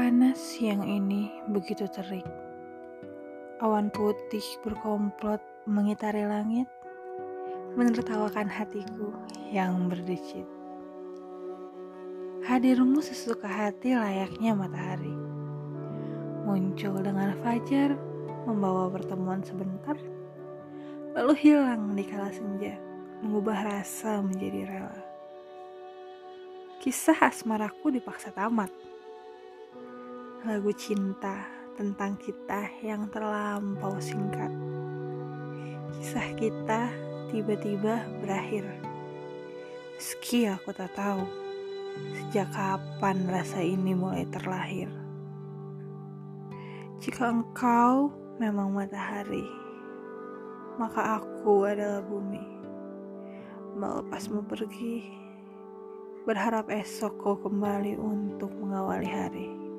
Mana siang ini begitu terik? Awan putih berkomplot mengitari langit, menertawakan hatiku yang berdecit. Hadirmu sesuka hati layaknya matahari. Muncul dengan fajar, membawa pertemuan sebentar, lalu hilang di kala senja, mengubah rasa menjadi rela. Kisah asmaraku dipaksa tamat lagu cinta tentang kita yang terlampau singkat. Kisah kita tiba-tiba berakhir. Meski aku tak tahu sejak kapan rasa ini mulai terlahir. Jika engkau memang matahari, maka aku adalah bumi. Melepasmu pergi, berharap esok kau kembali untuk mengawali hari.